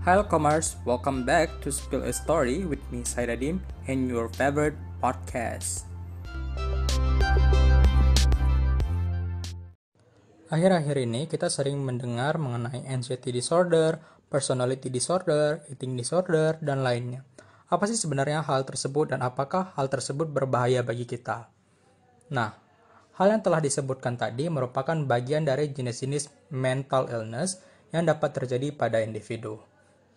Hi commerce, welcome back to Spill a Story with me Saidadim and your favorite podcast. Akhir-akhir ini kita sering mendengar mengenai anxiety disorder, personality disorder, eating disorder, dan lainnya. Apa sih sebenarnya hal tersebut dan apakah hal tersebut berbahaya bagi kita? Nah, hal yang telah disebutkan tadi merupakan bagian dari jenis-jenis mental illness yang dapat terjadi pada individu.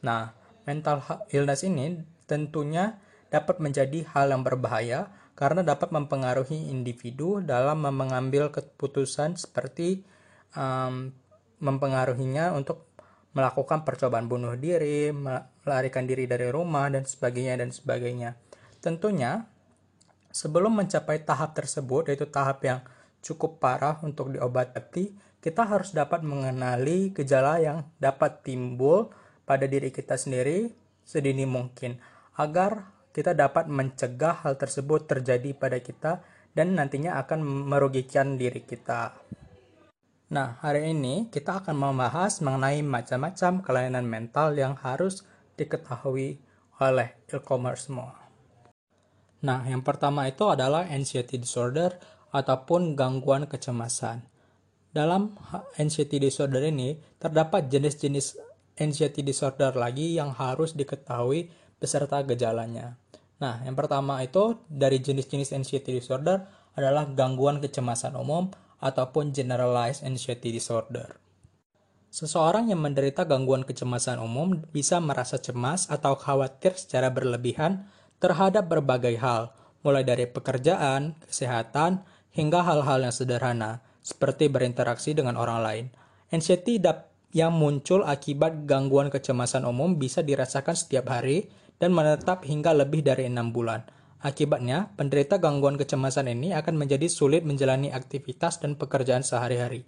Nah, mental illness ini tentunya dapat menjadi hal yang berbahaya karena dapat mempengaruhi individu dalam mengambil keputusan seperti um, mempengaruhinya untuk melakukan percobaan bunuh diri, melarikan diri dari rumah, dan sebagainya, dan sebagainya. Tentunya, sebelum mencapai tahap tersebut, yaitu tahap yang cukup parah untuk diobati, kita harus dapat mengenali gejala yang dapat timbul pada diri kita sendiri sedini mungkin, agar kita dapat mencegah hal tersebut terjadi pada kita dan nantinya akan merugikan diri kita. Nah, hari ini kita akan membahas mengenai macam-macam kelainan mental yang harus diketahui oleh e-commerce semua. Nah, yang pertama itu adalah anxiety disorder ataupun gangguan kecemasan. Dalam anxiety disorder ini, terdapat jenis-jenis anxiety disorder lagi yang harus diketahui beserta gejalanya. Nah, yang pertama itu dari jenis-jenis anxiety disorder adalah gangguan kecemasan umum ataupun generalized anxiety disorder. Seseorang yang menderita gangguan kecemasan umum bisa merasa cemas atau khawatir secara berlebihan terhadap berbagai hal, mulai dari pekerjaan, kesehatan, hingga hal-hal yang sederhana, seperti berinteraksi dengan orang lain. Anxiety yang muncul akibat gangguan kecemasan umum bisa dirasakan setiap hari dan menetap hingga lebih dari enam bulan. Akibatnya, penderita gangguan kecemasan ini akan menjadi sulit menjalani aktivitas dan pekerjaan sehari-hari.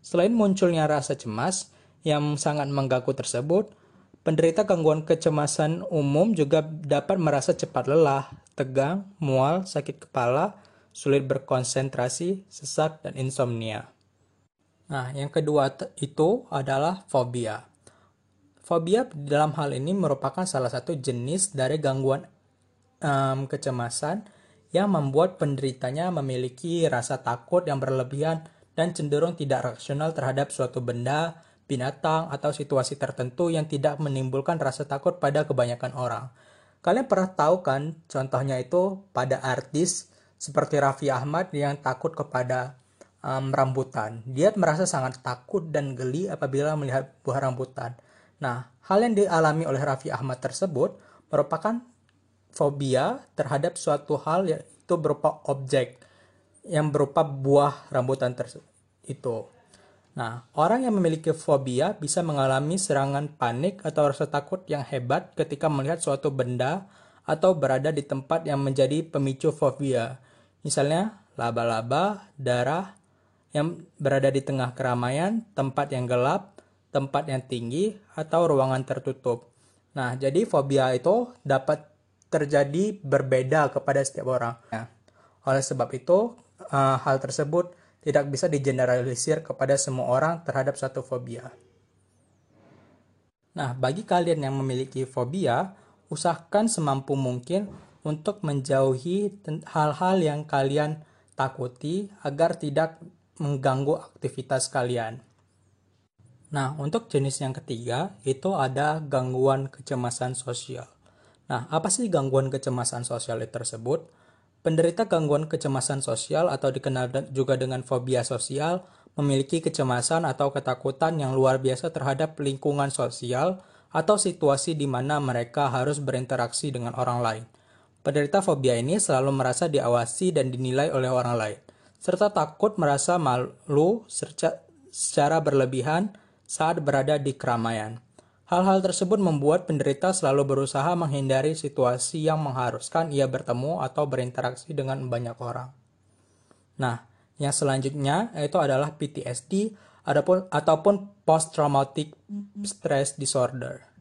Selain munculnya rasa cemas yang sangat mengganggu tersebut, penderita gangguan kecemasan umum juga dapat merasa cepat lelah, tegang, mual, sakit kepala, sulit berkonsentrasi, sesak, dan insomnia. Nah, yang kedua itu adalah fobia. Fobia dalam hal ini merupakan salah satu jenis dari gangguan um, kecemasan yang membuat penderitanya memiliki rasa takut yang berlebihan dan cenderung tidak rasional terhadap suatu benda, binatang, atau situasi tertentu yang tidak menimbulkan rasa takut pada kebanyakan orang. Kalian pernah tahu kan contohnya itu pada artis seperti Raffi Ahmad yang takut kepada um, rambutan. Dia merasa sangat takut dan geli apabila melihat buah rambutan. Nah, hal yang dialami oleh Raffi Ahmad tersebut merupakan fobia terhadap suatu hal yaitu berupa objek yang berupa buah rambutan tersebut itu. Nah, orang yang memiliki fobia bisa mengalami serangan panik atau rasa takut yang hebat ketika melihat suatu benda atau berada di tempat yang menjadi pemicu fobia. Misalnya, laba-laba, darah yang berada di tengah keramaian, tempat yang gelap, tempat yang tinggi, atau ruangan tertutup. Nah, jadi fobia itu dapat terjadi berbeda kepada setiap orang. Ya. Oleh sebab itu, uh, hal tersebut tidak bisa digeneralisir kepada semua orang terhadap satu fobia. Nah, bagi kalian yang memiliki fobia, usahakan semampu mungkin untuk menjauhi hal-hal yang kalian takuti agar tidak mengganggu aktivitas kalian. Nah, untuk jenis yang ketiga itu ada gangguan kecemasan sosial. Nah, apa sih gangguan kecemasan sosial tersebut? Penderita gangguan kecemasan sosial atau dikenal juga dengan fobia sosial memiliki kecemasan atau ketakutan yang luar biasa terhadap lingkungan sosial atau situasi di mana mereka harus berinteraksi dengan orang lain. Penderita fobia ini selalu merasa diawasi dan dinilai oleh orang lain, serta takut merasa malu secara berlebihan saat berada di keramaian. Hal-hal tersebut membuat penderita selalu berusaha menghindari situasi yang mengharuskan ia bertemu atau berinteraksi dengan banyak orang. Nah, yang selanjutnya yaitu adalah PTSD ataupun ataupun post traumatic stress disorder.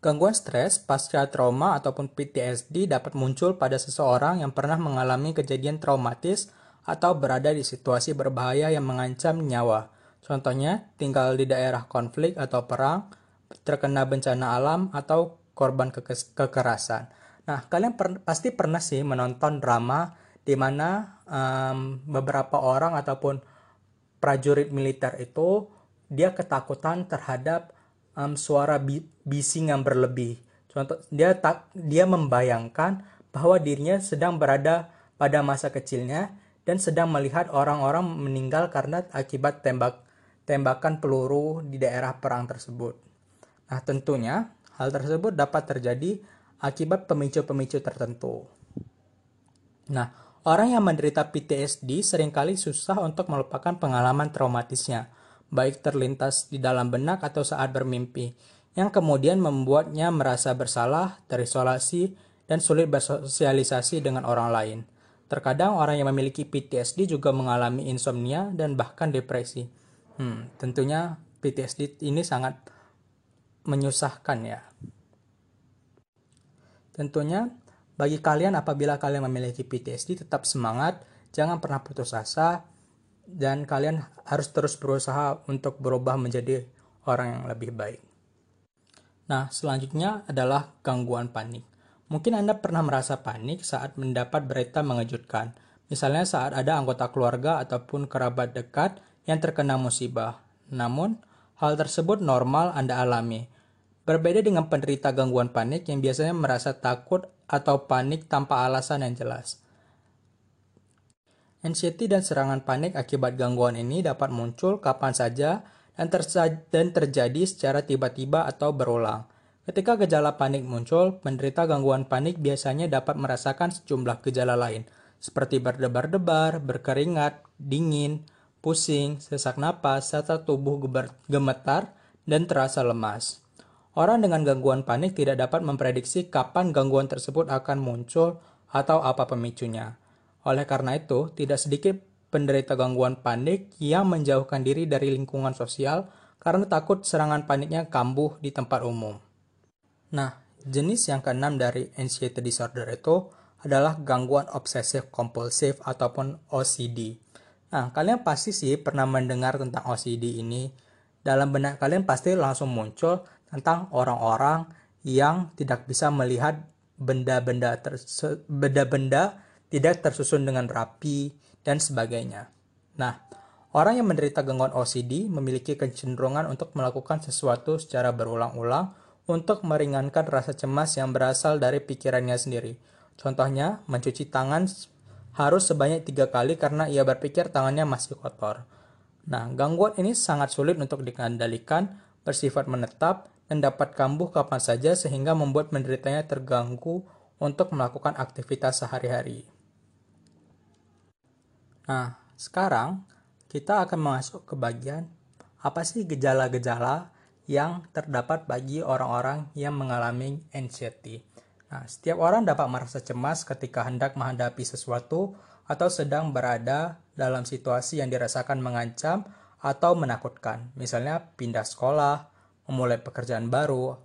Gangguan stres pasca trauma ataupun PTSD dapat muncul pada seseorang yang pernah mengalami kejadian traumatis atau berada di situasi berbahaya yang mengancam nyawa Contohnya, tinggal di daerah konflik atau perang, terkena bencana alam, atau korban ke kekerasan. Nah, kalian per pasti pernah sih menonton drama di mana um, beberapa orang ataupun prajurit militer itu dia ketakutan terhadap um, suara bi bising yang berlebih. Contoh, dia tak dia membayangkan bahwa dirinya sedang berada pada masa kecilnya dan sedang melihat orang-orang meninggal karena akibat tembak tembakan peluru di daerah perang tersebut. Nah, tentunya hal tersebut dapat terjadi akibat pemicu-pemicu tertentu. Nah, orang yang menderita PTSD sering kali susah untuk melupakan pengalaman traumatisnya, baik terlintas di dalam benak atau saat bermimpi, yang kemudian membuatnya merasa bersalah, terisolasi, dan sulit bersosialisasi dengan orang lain. Terkadang orang yang memiliki PTSD juga mengalami insomnia dan bahkan depresi. Hmm, tentunya PTSD ini sangat menyusahkan ya. Tentunya bagi kalian apabila kalian memiliki PTSD tetap semangat, jangan pernah putus asa dan kalian harus terus berusaha untuk berubah menjadi orang yang lebih baik. Nah, selanjutnya adalah gangguan panik. Mungkin Anda pernah merasa panik saat mendapat berita mengejutkan, misalnya saat ada anggota keluarga ataupun kerabat dekat yang terkena musibah. Namun, hal tersebut normal Anda alami. Berbeda dengan penderita gangguan panik yang biasanya merasa takut atau panik tanpa alasan yang jelas. Anxiety dan serangan panik akibat gangguan ini dapat muncul kapan saja dan, terjadi secara tiba-tiba atau berulang. Ketika gejala panik muncul, penderita gangguan panik biasanya dapat merasakan sejumlah gejala lain, seperti berdebar-debar, berkeringat, dingin, pusing, sesak napas, serta tubuh gemetar dan terasa lemas. Orang dengan gangguan panik tidak dapat memprediksi kapan gangguan tersebut akan muncul atau apa pemicunya. Oleh karena itu, tidak sedikit penderita gangguan panik yang menjauhkan diri dari lingkungan sosial karena takut serangan paniknya kambuh di tempat umum. Nah, jenis yang keenam dari anxiety disorder itu adalah gangguan obsesif kompulsif ataupun OCD. Nah, kalian pasti sih pernah mendengar tentang OCD ini. Dalam benak kalian pasti langsung muncul tentang orang-orang yang tidak bisa melihat benda-benda benda-benda tidak tersusun dengan rapi dan sebagainya. Nah, orang yang menderita gangguan OCD memiliki kecenderungan untuk melakukan sesuatu secara berulang-ulang untuk meringankan rasa cemas yang berasal dari pikirannya sendiri. Contohnya, mencuci tangan harus sebanyak tiga kali karena ia berpikir tangannya masih kotor. Nah, gangguan ini sangat sulit untuk dikendalikan, bersifat menetap, dan dapat kambuh kapan saja sehingga membuat penderitanya terganggu untuk melakukan aktivitas sehari-hari. Nah, sekarang kita akan masuk ke bagian apa sih gejala-gejala yang terdapat bagi orang-orang yang mengalami anxiety. Nah, setiap orang dapat merasa cemas ketika hendak menghadapi sesuatu atau sedang berada dalam situasi yang dirasakan mengancam atau menakutkan. Misalnya pindah sekolah, memulai pekerjaan baru,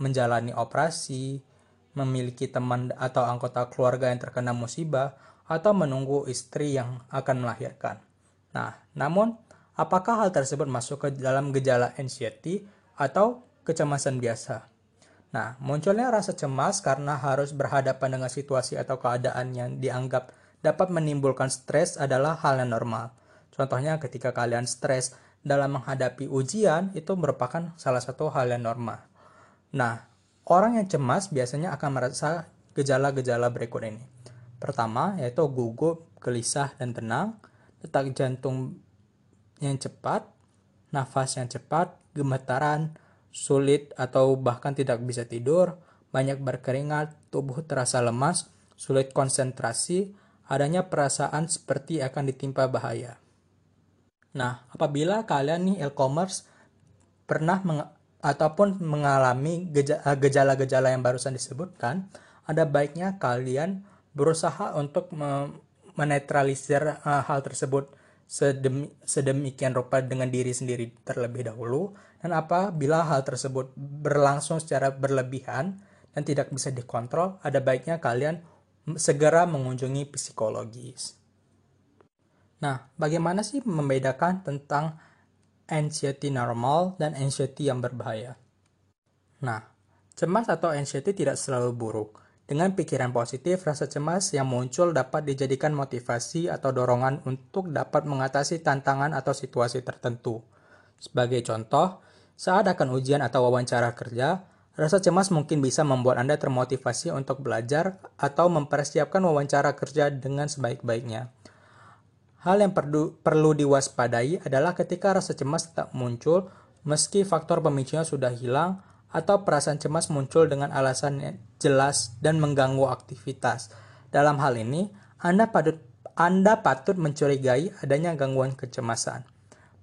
menjalani operasi, memiliki teman atau anggota keluarga yang terkena musibah, atau menunggu istri yang akan melahirkan. Nah, namun apakah hal tersebut masuk ke dalam gejala anxiety atau kecemasan biasa. Nah, munculnya rasa cemas karena harus berhadapan dengan situasi atau keadaan yang dianggap dapat menimbulkan stres adalah hal yang normal. Contohnya ketika kalian stres dalam menghadapi ujian itu merupakan salah satu hal yang normal. Nah, orang yang cemas biasanya akan merasa gejala-gejala berikut ini. Pertama, yaitu gugup, gelisah, dan tenang, detak jantung yang cepat, nafas yang cepat, gemetaran, sulit atau bahkan tidak bisa tidur, banyak berkeringat, tubuh terasa lemas, sulit konsentrasi, adanya perasaan seperti akan ditimpa bahaya. Nah, apabila kalian nih e-commerce pernah meng ataupun mengalami gejala-gejala yang barusan disebutkan, ada baiknya kalian berusaha untuk menetralisir uh, hal tersebut sedemi, sedemikian rupa dengan diri sendiri terlebih dahulu dan apabila hal tersebut berlangsung secara berlebihan dan tidak bisa dikontrol ada baiknya kalian segera mengunjungi psikologis. Nah, bagaimana sih membedakan tentang anxiety normal dan anxiety yang berbahaya? Nah, cemas atau anxiety tidak selalu buruk. Dengan pikiran positif, rasa cemas yang muncul dapat dijadikan motivasi atau dorongan untuk dapat mengatasi tantangan atau situasi tertentu. Sebagai contoh, saat akan ujian atau wawancara kerja, rasa cemas mungkin bisa membuat Anda termotivasi untuk belajar atau mempersiapkan wawancara kerja dengan sebaik-baiknya. Hal yang perlu, perlu diwaspadai adalah ketika rasa cemas tak muncul, meski faktor pemicunya sudah hilang, atau perasaan cemas muncul dengan alasan jelas dan mengganggu aktivitas. Dalam hal ini, Anda patut anda patut mencurigai adanya gangguan kecemasan.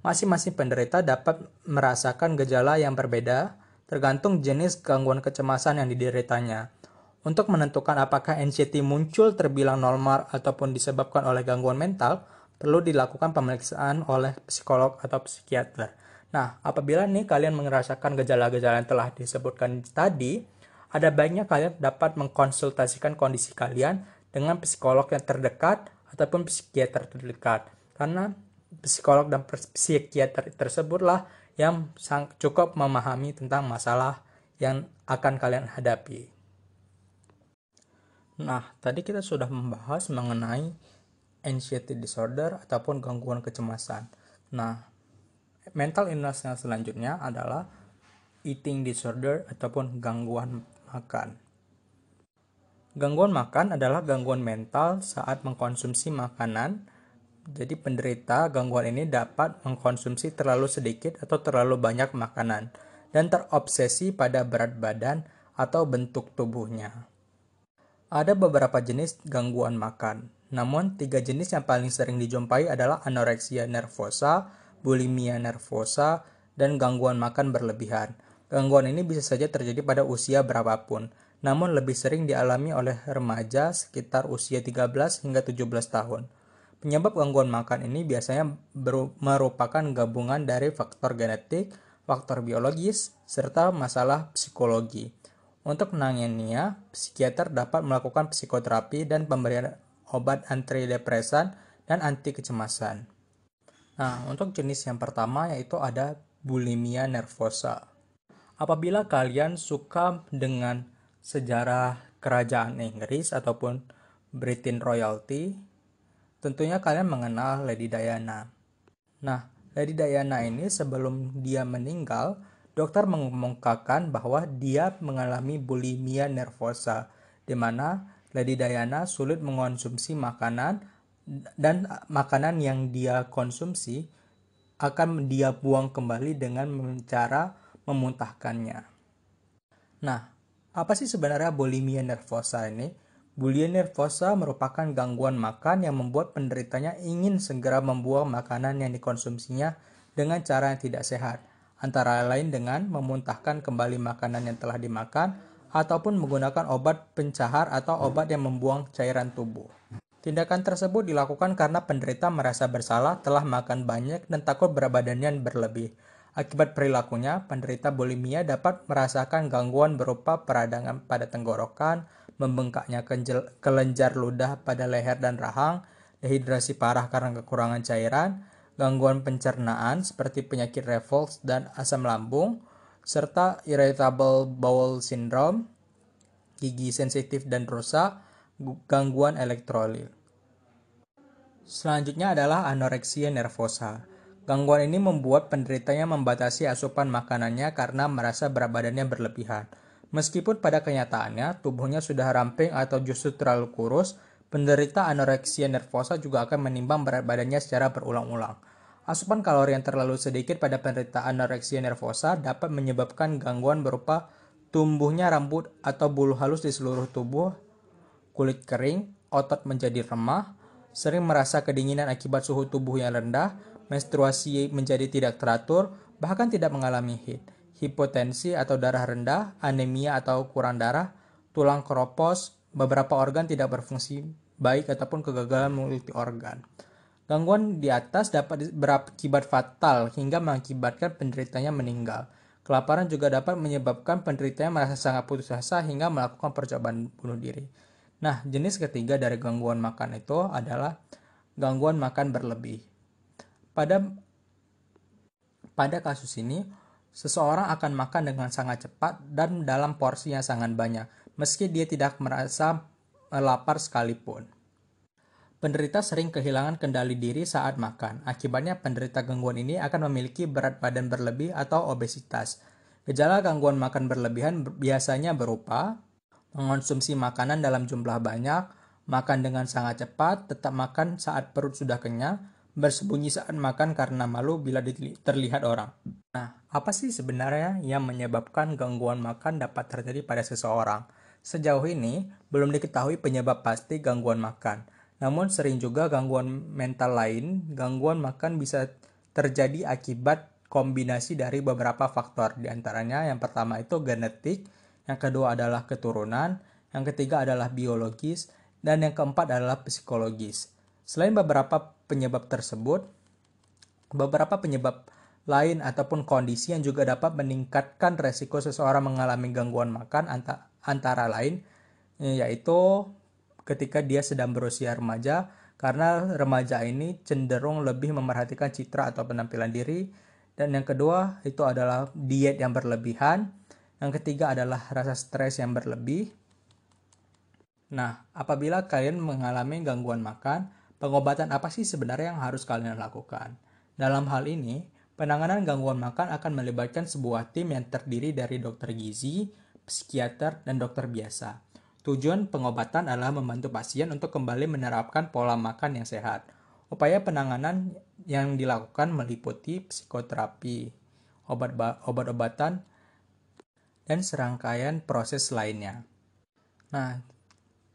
Masing-masing penderita dapat merasakan gejala yang berbeda tergantung jenis gangguan kecemasan yang dideritanya. Untuk menentukan apakah anxiety muncul terbilang normal ataupun disebabkan oleh gangguan mental, perlu dilakukan pemeriksaan oleh psikolog atau psikiater. Nah, apabila nih kalian merasakan gejala-gejala yang telah disebutkan tadi, ada baiknya kalian dapat mengkonsultasikan kondisi kalian dengan psikolog yang terdekat ataupun psikiater terdekat. Karena psikolog dan psikiater tersebutlah yang cukup memahami tentang masalah yang akan kalian hadapi. Nah, tadi kita sudah membahas mengenai anxiety disorder ataupun gangguan kecemasan. Nah, mental illness yang selanjutnya adalah eating disorder ataupun gangguan makan. Gangguan makan adalah gangguan mental saat mengkonsumsi makanan. Jadi penderita gangguan ini dapat mengkonsumsi terlalu sedikit atau terlalu banyak makanan dan terobsesi pada berat badan atau bentuk tubuhnya. Ada beberapa jenis gangguan makan, namun tiga jenis yang paling sering dijumpai adalah anoreksia nervosa, bulimia nervosa, dan gangguan makan berlebihan. Gangguan ini bisa saja terjadi pada usia berapapun, namun lebih sering dialami oleh remaja sekitar usia 13 hingga 17 tahun. Penyebab gangguan makan ini biasanya merupakan gabungan dari faktor genetik, faktor biologis, serta masalah psikologi. Untuk menanganinya, psikiater dapat melakukan psikoterapi dan pemberian obat antidepresan dan anti kecemasan. Nah, untuk jenis yang pertama yaitu ada bulimia nervosa. Apabila kalian suka dengan sejarah kerajaan Inggris ataupun Britain Royalty, tentunya kalian mengenal Lady Diana. Nah, Lady Diana ini sebelum dia meninggal, dokter mengumumkakan bahwa dia mengalami bulimia nervosa, di mana Lady Diana sulit mengonsumsi makanan dan makanan yang dia konsumsi akan dia buang kembali dengan cara memuntahkannya. Nah, apa sih sebenarnya bulimia nervosa ini? Bulimia nervosa merupakan gangguan makan yang membuat penderitanya ingin segera membuang makanan yang dikonsumsinya dengan cara yang tidak sehat, antara lain dengan memuntahkan kembali makanan yang telah dimakan ataupun menggunakan obat pencahar atau obat yang membuang cairan tubuh. Tindakan tersebut dilakukan karena penderita merasa bersalah telah makan banyak dan takut berat badannya berlebih. Akibat perilakunya, penderita bulimia dapat merasakan gangguan berupa peradangan pada tenggorokan, membengkaknya kelenjar ludah pada leher dan rahang, dehidrasi parah karena kekurangan cairan, gangguan pencernaan seperti penyakit reflux dan asam lambung, serta irritable bowel syndrome, gigi sensitif dan rusak, gangguan elektrolit. Selanjutnya adalah anoreksia nervosa. Gangguan ini membuat penderitanya membatasi asupan makanannya karena merasa berat badannya berlebihan. Meskipun pada kenyataannya tubuhnya sudah ramping atau justru terlalu kurus, penderita anoreksia nervosa juga akan menimbang berat badannya secara berulang-ulang. Asupan kalori yang terlalu sedikit pada penderita anoreksia nervosa dapat menyebabkan gangguan berupa tumbuhnya rambut atau bulu halus di seluruh tubuh, kulit kering, otot menjadi remah, sering merasa kedinginan akibat suhu tubuh yang rendah, menstruasi menjadi tidak teratur, bahkan tidak mengalami heat, hipotensi atau darah rendah, anemia atau kurang darah, tulang keropos, beberapa organ tidak berfungsi baik ataupun kegagalan multi organ. Gangguan di atas dapat berakibat fatal hingga mengakibatkan penderitanya meninggal. Kelaparan juga dapat menyebabkan penderitanya merasa sangat putus asa hingga melakukan percobaan bunuh diri. Nah, jenis ketiga dari gangguan makan itu adalah gangguan makan berlebih. Pada pada kasus ini, Seseorang akan makan dengan sangat cepat dan dalam porsi yang sangat banyak, meski dia tidak merasa lapar sekalipun. Penderita sering kehilangan kendali diri saat makan. Akibatnya, penderita gangguan ini akan memiliki berat badan berlebih atau obesitas. Gejala gangguan makan berlebihan biasanya berupa mengonsumsi makanan dalam jumlah banyak, makan dengan sangat cepat, tetap makan saat perut sudah kenyang, bersembunyi saat makan karena malu bila terlihat orang. Nah, apa sih sebenarnya yang menyebabkan gangguan makan dapat terjadi pada seseorang? Sejauh ini, belum diketahui penyebab pasti gangguan makan. Namun sering juga gangguan mental lain, gangguan makan bisa terjadi akibat kombinasi dari beberapa faktor. Di antaranya yang pertama itu genetik, yang kedua adalah keturunan, yang ketiga adalah biologis, dan yang keempat adalah psikologis. Selain beberapa penyebab tersebut, beberapa penyebab lain ataupun kondisi yang juga dapat meningkatkan resiko seseorang mengalami gangguan makan antara lain yaitu ketika dia sedang berusia remaja karena remaja ini cenderung lebih memerhatikan citra atau penampilan diri dan yang kedua itu adalah diet yang berlebihan yang ketiga adalah rasa stres yang berlebih. Nah apabila kalian mengalami gangguan makan pengobatan apa sih sebenarnya yang harus kalian lakukan? Dalam hal ini penanganan gangguan makan akan melibatkan sebuah tim yang terdiri dari dokter gizi, psikiater, dan dokter biasa. Tujuan pengobatan adalah membantu pasien untuk kembali menerapkan pola makan yang sehat. Upaya penanganan yang dilakukan meliputi psikoterapi, obat-obatan, dan serangkaian proses lainnya. Nah,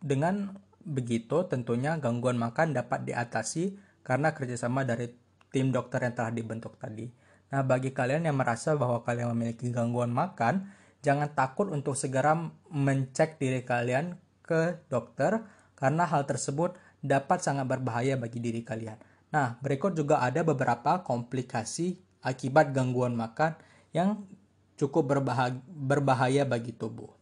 dengan begitu tentunya gangguan makan dapat diatasi karena kerjasama dari tim dokter yang telah dibentuk tadi. Nah, bagi kalian yang merasa bahwa kalian memiliki gangguan makan, jangan takut untuk segera mencek diri kalian ke dokter karena hal tersebut dapat sangat berbahaya bagi diri kalian. Nah, berikut juga ada beberapa komplikasi akibat gangguan makan yang cukup berbahaya, berbahaya bagi tubuh.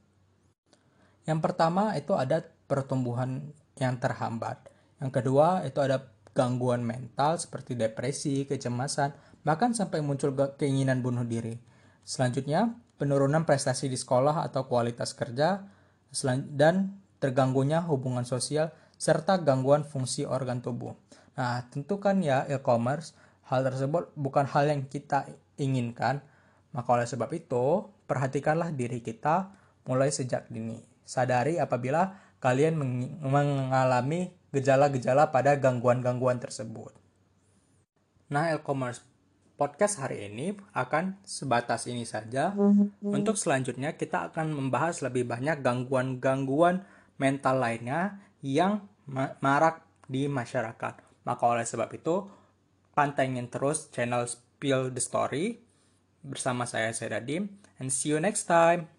Yang pertama itu ada pertumbuhan yang terhambat. Yang kedua itu ada gangguan mental seperti depresi, kecemasan, bahkan sampai muncul keinginan bunuh diri. Selanjutnya, penurunan prestasi di sekolah atau kualitas kerja, dan terganggunya hubungan sosial, serta gangguan fungsi organ tubuh. Nah, tentu kan ya e-commerce, hal tersebut bukan hal yang kita inginkan, maka oleh sebab itu, perhatikanlah diri kita mulai sejak dini. Sadari apabila kalian mengalami gejala-gejala pada gangguan-gangguan tersebut. Nah, e-commerce podcast hari ini akan sebatas ini saja. Untuk selanjutnya kita akan membahas lebih banyak gangguan-gangguan mental lainnya yang marak di masyarakat. Maka oleh sebab itu, pantengin terus channel Spill the Story bersama saya Sedadim and see you next time.